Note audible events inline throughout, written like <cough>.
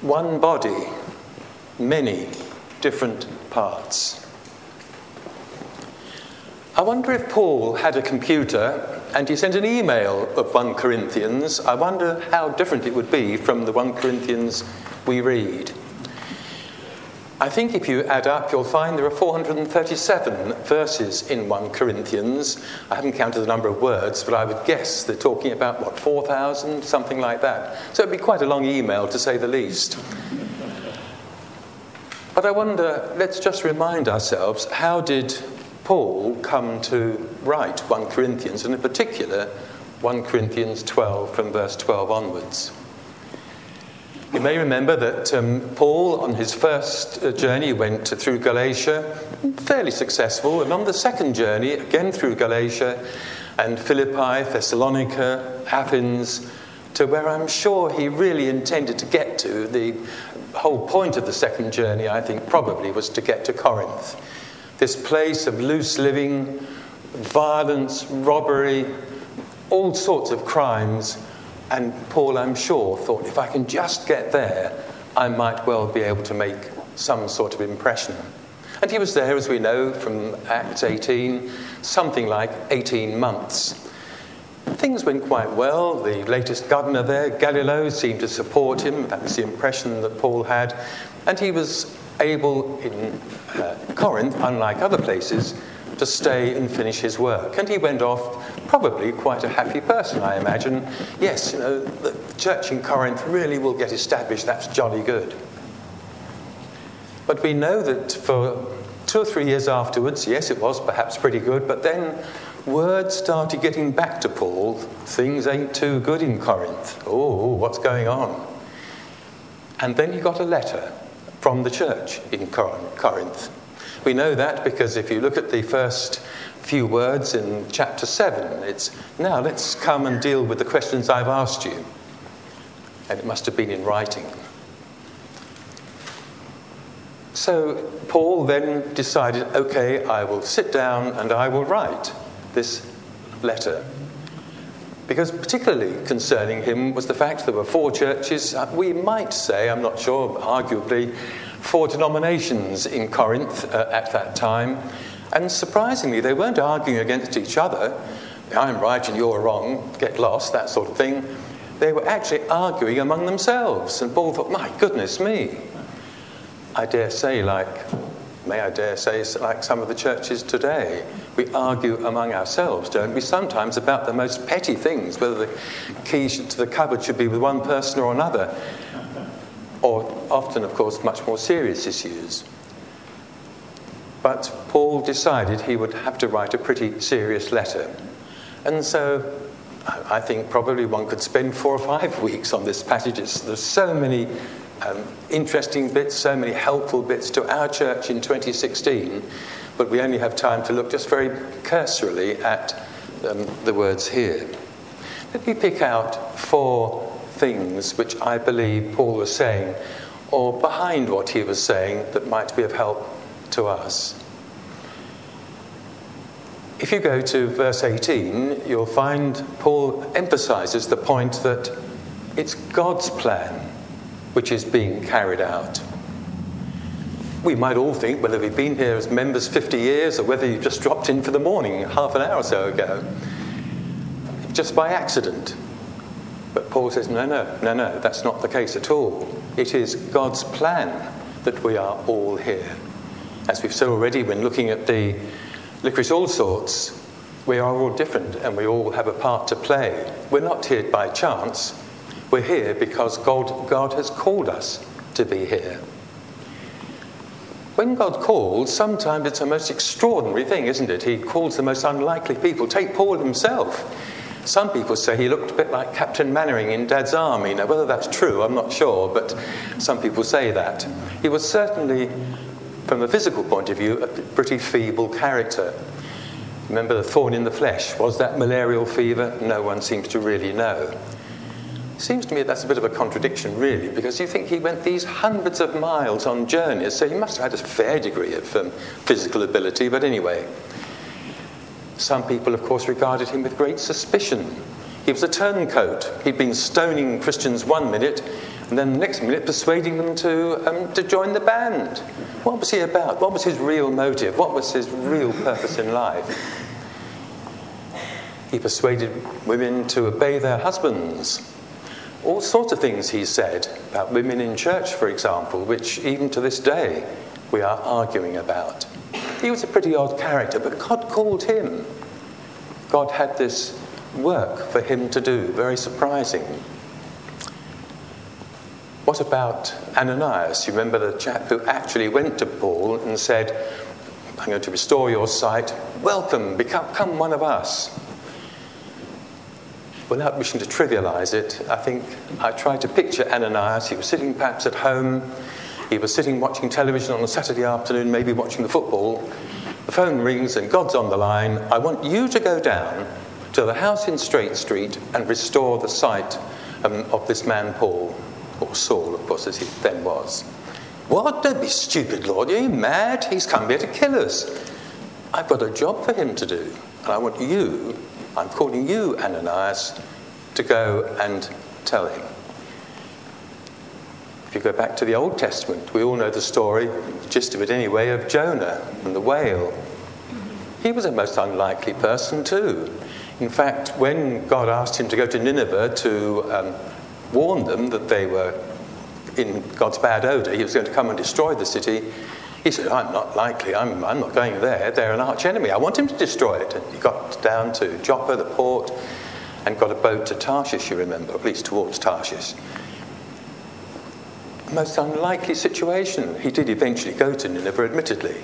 one body, many different parts. I wonder if Paul had a computer and he sent an email of 1 Corinthians. I wonder how different it would be from the 1 Corinthians we read. I think if you add up, you'll find there are 437 verses in 1 Corinthians. I haven't counted the number of words, but I would guess they're talking about, what, 4,000? Something like that. So it'd be quite a long email, to say the least. But I wonder, let's just remind ourselves how did Paul come to write 1 Corinthians, and in particular, 1 Corinthians 12 from verse 12 onwards? You may remember that um, Paul, on his first uh, journey, went through Galatia, fairly successful, and on the second journey, again through Galatia and Philippi, Thessalonica, Athens, to where I'm sure he really intended to get to. The whole point of the second journey, I think, probably was to get to Corinth. This place of loose living, violence, robbery, all sorts of crimes and Paul, I'm sure, thought if I can just get there, I might well be able to make some sort of impression. And he was there, as we know from Acts 18, something like 18 months. Things went quite well. The latest governor there, Gallio, seemed to support him. That was the impression that Paul had. And he was able in uh, Corinth, unlike other places, to stay and finish his work. And he went off, probably quite a happy person, I imagine. Yes, you know, the church in Corinth really will get established, that's jolly good. But we know that for two or three years afterwards, yes, it was perhaps pretty good, but then word started getting back to Paul things ain't too good in Corinth. Oh, what's going on? And then he got a letter from the church in Corinth. We know that because if you look at the first few words in chapter 7, it's now let's come and deal with the questions I've asked you. And it must have been in writing. So Paul then decided, okay, I will sit down and I will write this letter. Because particularly concerning him was the fact there were four churches, uh, we might say, I'm not sure, arguably, four denominations in Corinth uh, at that time. And surprisingly, they weren't arguing against each other. I'm right and you're wrong, get lost, that sort of thing. They were actually arguing among themselves. And Paul thought, my goodness me. I dare say, like, may I dare say, like some of the churches today, we argue among ourselves, don't we? Sometimes about the most petty things, whether the key to the cupboard should be with one person or another or often, of course, much more serious issues. But Paul decided he would have to write a pretty serious letter. And so I think probably one could spend four or five <laughs> weeks on this passage. there's so many um, interesting bits, so many helpful bits to our church in 2016, but we only have time to look just very cursorily at um, the words here. Let me pick out four things which I believe Paul was saying, or behind what he was saying, that might be of help to us. If you go to verse 18, you'll find Paul emphasizes the point that it's God's plan which is being carried out. We might all think whether we've been here as members 50 years or whether you've just dropped in for the morning half an hour or so ago, just by accident. But Paul says, no, no, no, no, that's not the case at all. It is God's plan that we are all here. As we've said already when looking at the licorice all sorts, we are all different and we all have a part to play. We're not here by chance. We're here because God, God has called us to be here. When God calls, sometimes it's a most extraordinary thing, isn't it? He calls the most unlikely people. Take Paul himself. Some people say he looked a bit like Captain Mainwaring in Dad's Army. Now, whether that's true, I'm not sure, but some people say that. He was certainly, from a physical point of view, a pretty feeble character. Remember the thorn in the flesh? Was that malarial fever? No one seems to really know. Seems to me that's a bit of a contradiction, really, because you think he went these hundreds of miles on journeys, so he must have had a fair degree of um, physical ability, but anyway. Some people, of course, regarded him with great suspicion. He was a turncoat. He'd been stoning Christians one minute, and then the next minute persuading them to, um, to join the band. What was he about? What was his real motive? What was his real purpose in life? He persuaded women to obey their husbands. All sorts of things he said about women in church, for example, which even to this day we are arguing about. He was a pretty odd character, but God called him. God had this work for him to do, very surprising. What about Ananias? You remember the chap who actually went to Paul and said, I'm going to restore your sight. Welcome, become, come one of us. Without wishing to trivialize it, I think I tried to picture Ananias. He was sitting perhaps at home. He was sitting watching television on a Saturday afternoon, maybe watching the football. The phone rings and God's on the line. I want you to go down to the house in Straight Street and restore the sight um, of this man Paul, or Saul, of course, as he then was. What? Don't be stupid, Lord. Are you mad? He's come here to kill us. I've got a job for him to do, and I want you, I'm calling you, Ananias, to go and tell him. If you go back to the Old Testament, we all know the story, the gist of it anyway, of Jonah and the whale. He was a most unlikely person, too. In fact, when God asked him to go to Nineveh to um, warn them that they were in God's bad odour, he was going to come and destroy the city, he said, I'm not likely, I'm, I'm not going there, they're an arch enemy, I want him to destroy it. And he got down to Joppa, the port, and got a boat to Tarshish, you remember, at least towards Tarshish. Most unlikely situation. He did eventually go to Nineveh, admittedly.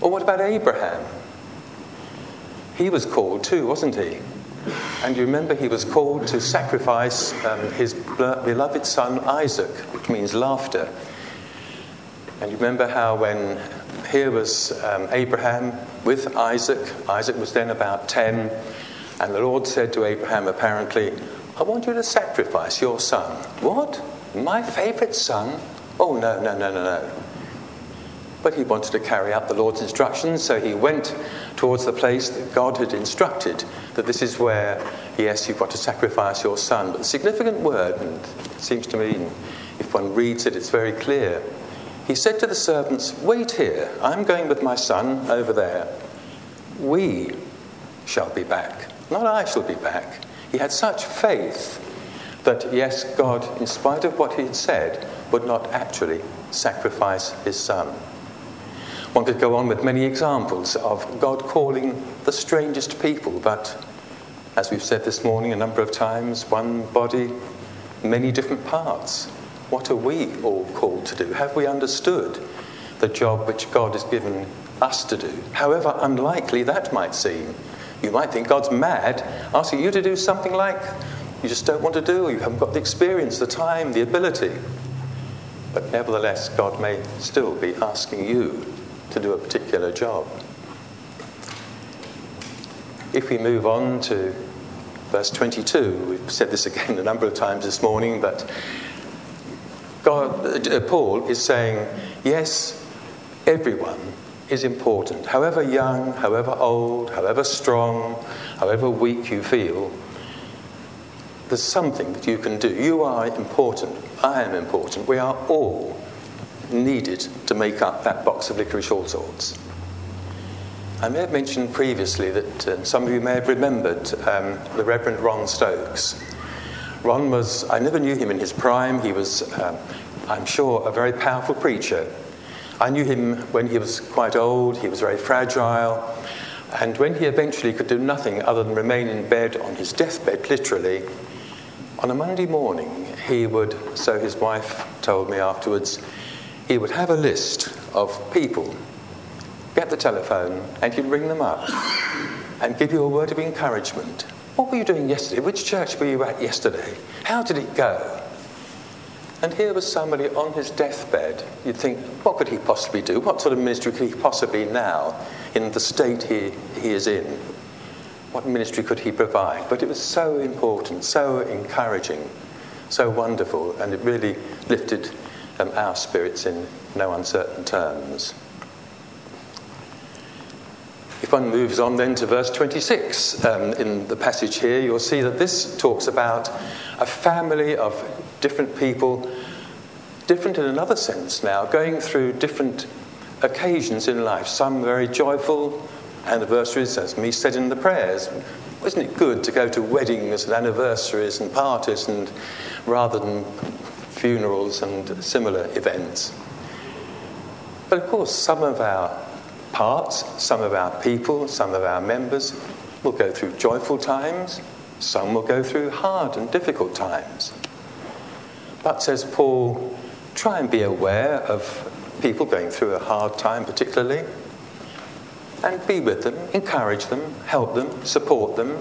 Or what about Abraham? He was called too, wasn't he? And you remember he was called to sacrifice um, his beloved son Isaac, which means laughter. And you remember how when here was um, Abraham with Isaac, Isaac was then about 10, and the Lord said to Abraham, apparently, I want you to sacrifice your son. What? My favourite son? Oh, no, no, no, no, no. But he wanted to carry out the Lord's instructions, so he went towards the place that God had instructed that this is where, yes, you've got to sacrifice your son. But the significant word, and it seems to me, if one reads it, it's very clear. He said to the servants, Wait here, I'm going with my son over there. We shall be back, not I shall be back. He had such faith that, yes, God, in spite of what he had said, would not actually sacrifice his son. One could go on with many examples of God calling the strangest people, but as we've said this morning a number of times, one body, many different parts. What are we all called to do? Have we understood the job which God has given us to do? However unlikely that might seem. You might think God's mad asking you to do something like you just don't want to do, or you haven't got the experience, the time, the ability. But nevertheless, God may still be asking you to do a particular job. If we move on to verse 22, we've said this again a number of times this morning, but God, uh, Paul is saying, yes, everyone is important. However young, however old, however strong, however weak you feel, there's something that you can do. You are important. I am important. We are all needed to make up that box of licorice all sorts. I may have mentioned previously that uh, some of you may have remembered um, the Reverend Ron Stokes. Ron was, I never knew him in his prime. He was, um, I'm sure, a very powerful preacher. I knew him when he was quite old, he was very fragile, and when he eventually could do nothing other than remain in bed on his deathbed, literally, on a Monday morning, he would, so his wife told me afterwards, he would have a list of people, get the telephone, and he'd ring them up and give you a word of encouragement. What were you doing yesterday? Which church were you at yesterday? How did it go? And here was somebody on his deathbed. You'd think, what could he possibly do? What sort of ministry could he possibly now, in the state he, he is in? What ministry could he provide? But it was so important, so encouraging, so wonderful, and it really lifted um, our spirits in no uncertain terms. If one moves on then to verse 26 um, in the passage here, you'll see that this talks about a family of different people, different in another sense now, going through different occasions in life. Some very joyful anniversaries, as me said in the prayers. Isn't it good to go to weddings and anniversaries and parties and rather than funerals and similar events? But of course, some of our parts, some of our people, some of our members will go through joyful times, some will go through hard and difficult times. But, says Paul, try and be aware of people going through a hard time, particularly, and be with them, encourage them, help them, support them,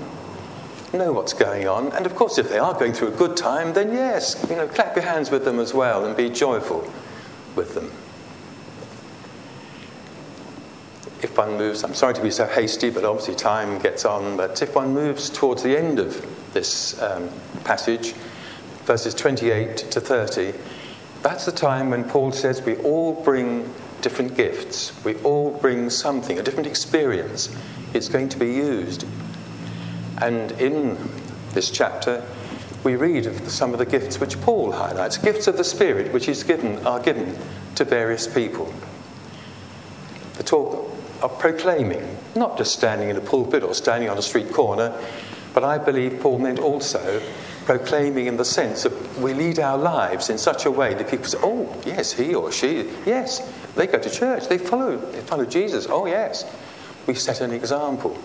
know what's going on. And of course, if they are going through a good time, then yes, you know, clap your hands with them as well and be joyful with them. if one moves, I'm sorry to be so hasty, but obviously time gets on, but if one moves towards the end of this um, passage, verses 28 to 30, that's the time when Paul says we all bring different gifts. We all bring something, a different experience. It's going to be used. And in this chapter, we read of some of the gifts which Paul highlights, gifts of the Spirit which is given, are given to various people. The talk of proclaiming, not just standing in a pulpit or standing on a street corner, but I believe Paul meant also proclaiming in the sense that we lead our lives in such a way that people say, oh, yes, he or she, yes, they go to church, they follow, they follow Jesus, oh, yes. We set an example.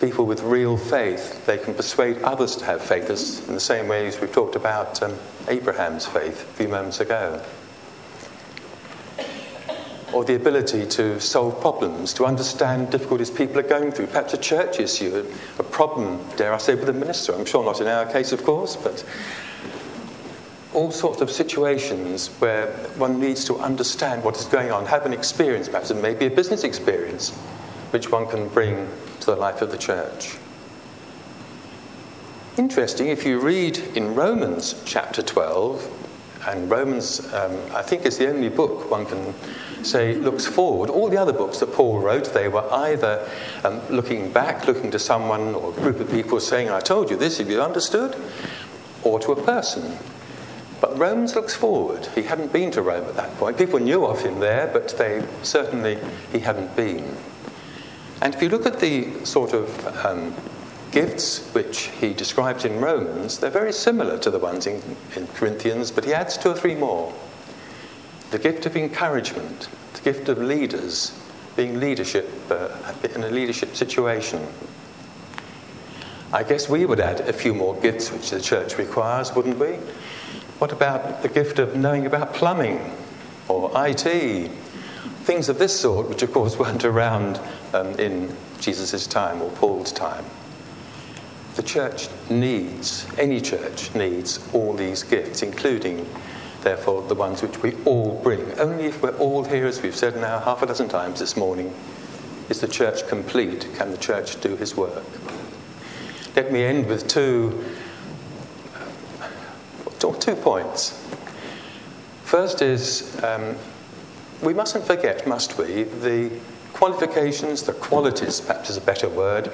People with real faith, they can persuade others to have faith, in the same way as we've talked about um, Abraham's faith a few moments ago or the ability to solve problems, to understand difficulties people are going through, perhaps a church issue, a problem, dare I say, with a minister. I'm sure not in our case, of course, but all sorts of situations where one needs to understand what is going on, have an experience, perhaps it may be a business experience, which one can bring to the life of the church. Interesting, if you read in Romans chapter 12, and Romans, um, I think, is the only book one can say looks forward. All the other books that Paul wrote, they were either um, looking back, looking to someone or a group of people saying, I told you this, if you understood? Or to a person. But Romans looks forward. He hadn't been to Rome at that point. People knew of him there, but they certainly he hadn't been. And if you look at the sort of um, gifts which he describes in Romans, they're very similar to the ones in, in Corinthians, but he adds two or three more the gift of encouragement, the gift of leaders, being leadership uh, in a leadership situation. I guess we would add a few more gifts which the church requires, wouldn't we? What about the gift of knowing about plumbing or IT? Things of this sort, which of course weren't around um, in Jesus' time or Paul's time. The church needs, any church needs all these gifts, including therefore, the ones which we all bring. Only if we're all here, as we've said now half a dozen times this morning, is the church complete. Can the church do his work? Let me end with two, two points. First is um, we mustn't forget, must we, the qualifications, the qualities, perhaps is a better word,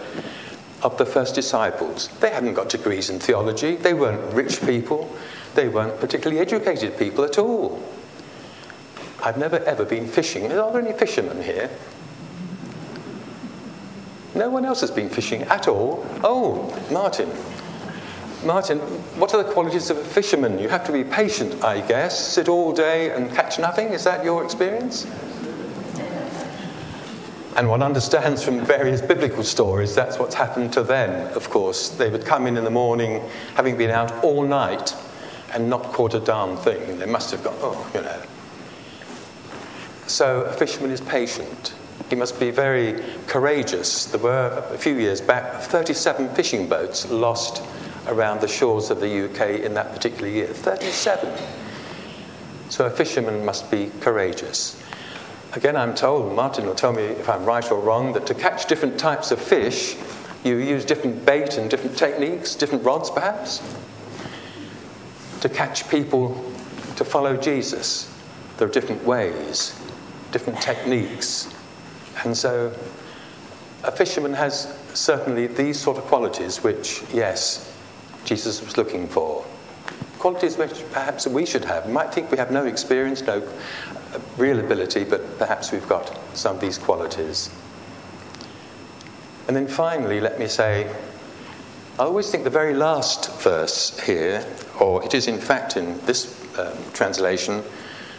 of the first disciples. They hadn't got degrees in theology, they weren't rich people, they weren't particularly educated people at all. I've never ever been fishing. Are there any fishermen here? No one else has been fishing at all. Oh, Martin. Martin, what are the qualities of a fisherman? You have to be patient, I guess, sit all day and catch nothing. Is that your experience? And one understands from various biblical stories that's what's happened to them, of course. They would come in in the morning, having been out all night, and not caught a darn thing. They must have gone, oh, you know. So a fisherman is patient. He must be very courageous. There were, a few years back, 37 fishing boats lost around the shores of the UK in that particular year. 37. So a fisherman must be courageous. Again, I'm told, Martin will tell me if I'm right or wrong, that to catch different types of fish, you use different bait and different techniques, different rods perhaps to catch people to follow Jesus. There are different ways, different techniques. And so a fisherman has certainly these sort of qualities which, yes, Jesus was looking for. Qualities which perhaps we should have. We might think we have no experience, no real ability, but perhaps we've got some of these qualities. And then finally, let me say, I always think the very last verse here, or it is in fact in this um, translation,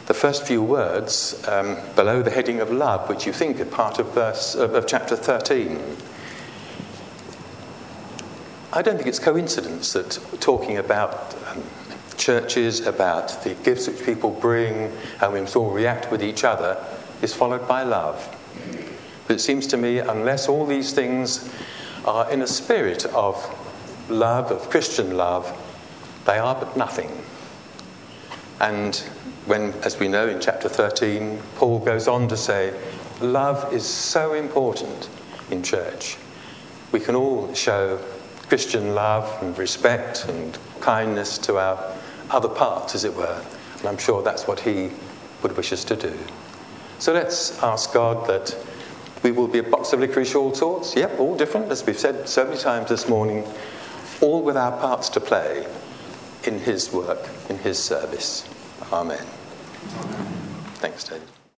the first few words um, below the heading of love, which you think are part of, verse, of, of chapter 13. I don't think it's coincidence that talking about um, churches, about the gifts which people bring, how we must all react with each other, is followed by love. But it seems to me, unless all these things are in a spirit of love, of Christian love, they are but nothing. And when, as we know in chapter 13, Paul goes on to say, love is so important in church. We can all show Christian love and respect and kindness to our other parts, as it were. And I'm sure that's what he would wish us to do. So let's ask God that we will be a box of licorice all sorts. Yep, all different, as we've said so many times this morning, all with our parts to play in his work, in his service. Amen. Thanks, David.